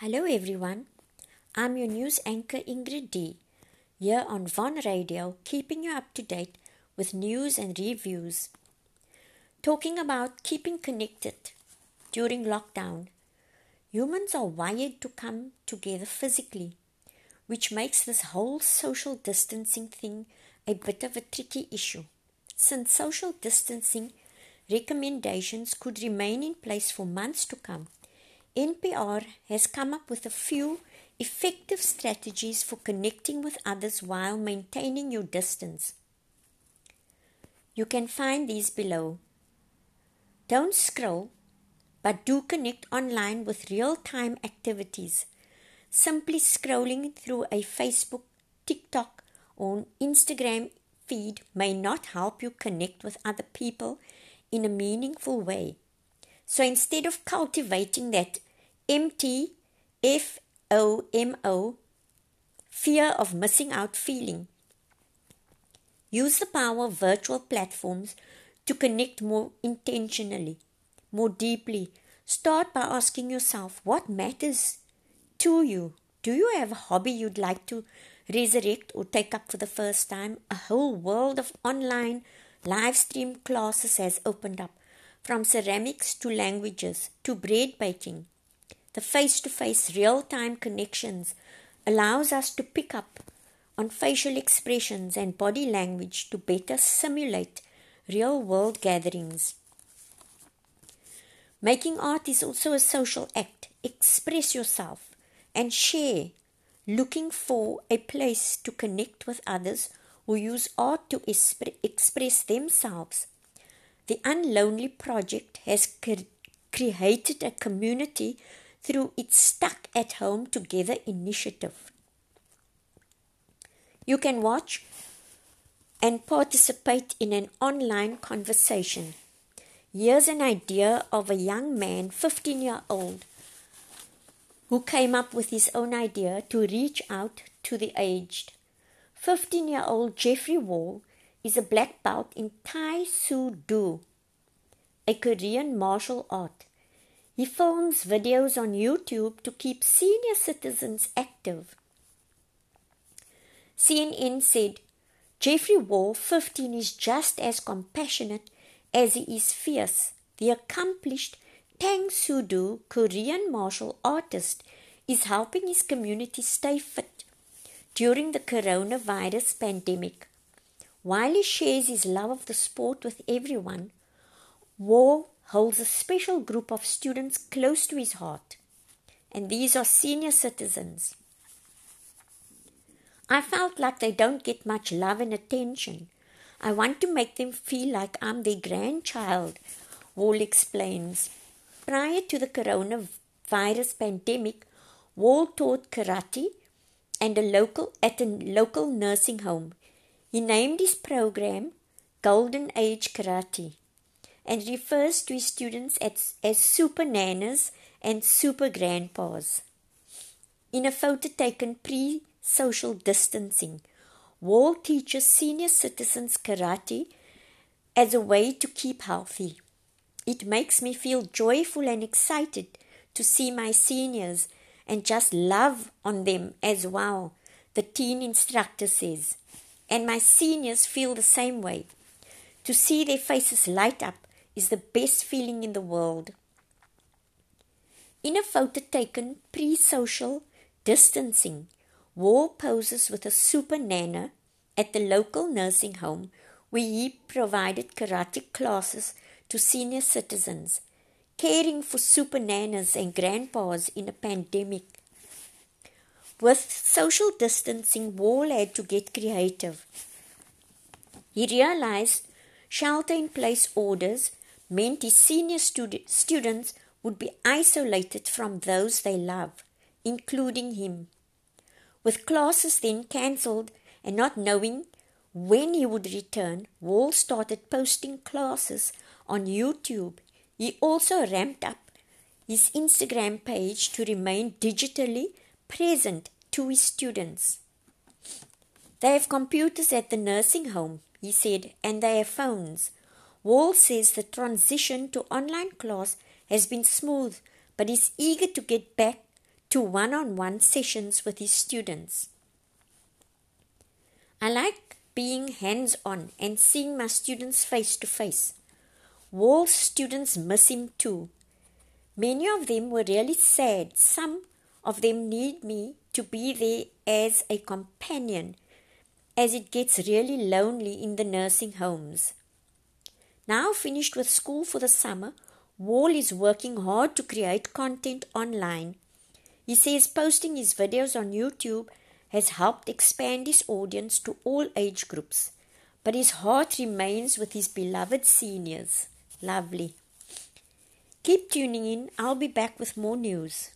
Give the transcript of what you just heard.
Hello everyone. I'm your news anchor Ingrid D. Here on Von Radio, keeping you up to date with news and reviews. Talking about keeping connected during lockdown. Humans are wired to come together physically, which makes this whole social distancing thing a bit of a tricky issue. Since social distancing recommendations could remain in place for months to come, NPR has come up with a few effective strategies for connecting with others while maintaining your distance. You can find these below. Don't scroll, but do connect online with real time activities. Simply scrolling through a Facebook, TikTok, or Instagram feed may not help you connect with other people in a meaningful way. So instead of cultivating that empty F O M O fear of missing out feeling. Use the power of virtual platforms to connect more intentionally, more deeply. Start by asking yourself what matters to you. Do you have a hobby you'd like to resurrect or take up for the first time? A whole world of online live stream classes has opened up, from ceramics to languages to bread baking the face to face, real time connections allows us to pick up on facial expressions and body language to better simulate real world gatherings. Making art is also a social act. Express yourself and share, looking for a place to connect with others who use art to express themselves. The Unlonely Project has created a community through its Stuck at Home Together initiative. You can watch and participate in an online conversation. Here's an idea of a young man, 15 year old, who came up with his own idea to reach out to the aged. 15 year old Jeffrey Wall is a black belt in Tang Soo Do, a Korean martial art. He films videos on YouTube to keep senior citizens active. CNN said Jeffrey Wall, 15, is just as compassionate as he is fierce. The accomplished Tang Soo Korean martial artist, is helping his community stay fit during the coronavirus pandemic. While he shares his love of the sport with everyone, Wall holds a special group of students close to his heart, and these are senior citizens. I felt like they don't get much love and attention. I want to make them feel like I'm their grandchild, Wall explains. Prior to the coronavirus pandemic, Wall taught karate and a local at a local nursing home. He named his program Golden Age Karate and refers to his students as, as super nanas and super grandpas. In a photo taken pre social distancing, Wall teaches senior citizens karate as a way to keep healthy. It makes me feel joyful and excited to see my seniors and just love on them as well, the teen instructor says. And my seniors feel the same way. To see their faces light up is the best feeling in the world. In a photo taken pre social distancing, Wall poses with a super nana at the local nursing home where he provided karate classes to senior citizens, caring for super nanas and grandpas in a pandemic. With social distancing, Wall had to get creative. He realized shelter in place orders meant his senior stud- students would be isolated from those they love, including him. With classes then cancelled and not knowing when he would return, Wall started posting classes on YouTube. He also ramped up his Instagram page to remain digitally present to his students. They have computers at the nursing home, he said, and they have phones. Wall says the transition to online class has been smooth, but is eager to get back to one on one sessions with his students. I like being hands on and seeing my students face to face. Wall's students miss him too. Many of them were really sad. Some of them need me to be there as a companion as it gets really lonely in the nursing homes. Now finished with school for the summer, Wall is working hard to create content online. He says posting his videos on YouTube has helped expand his audience to all age groups, but his heart remains with his beloved seniors. Lovely. Keep tuning in. I'll be back with more news.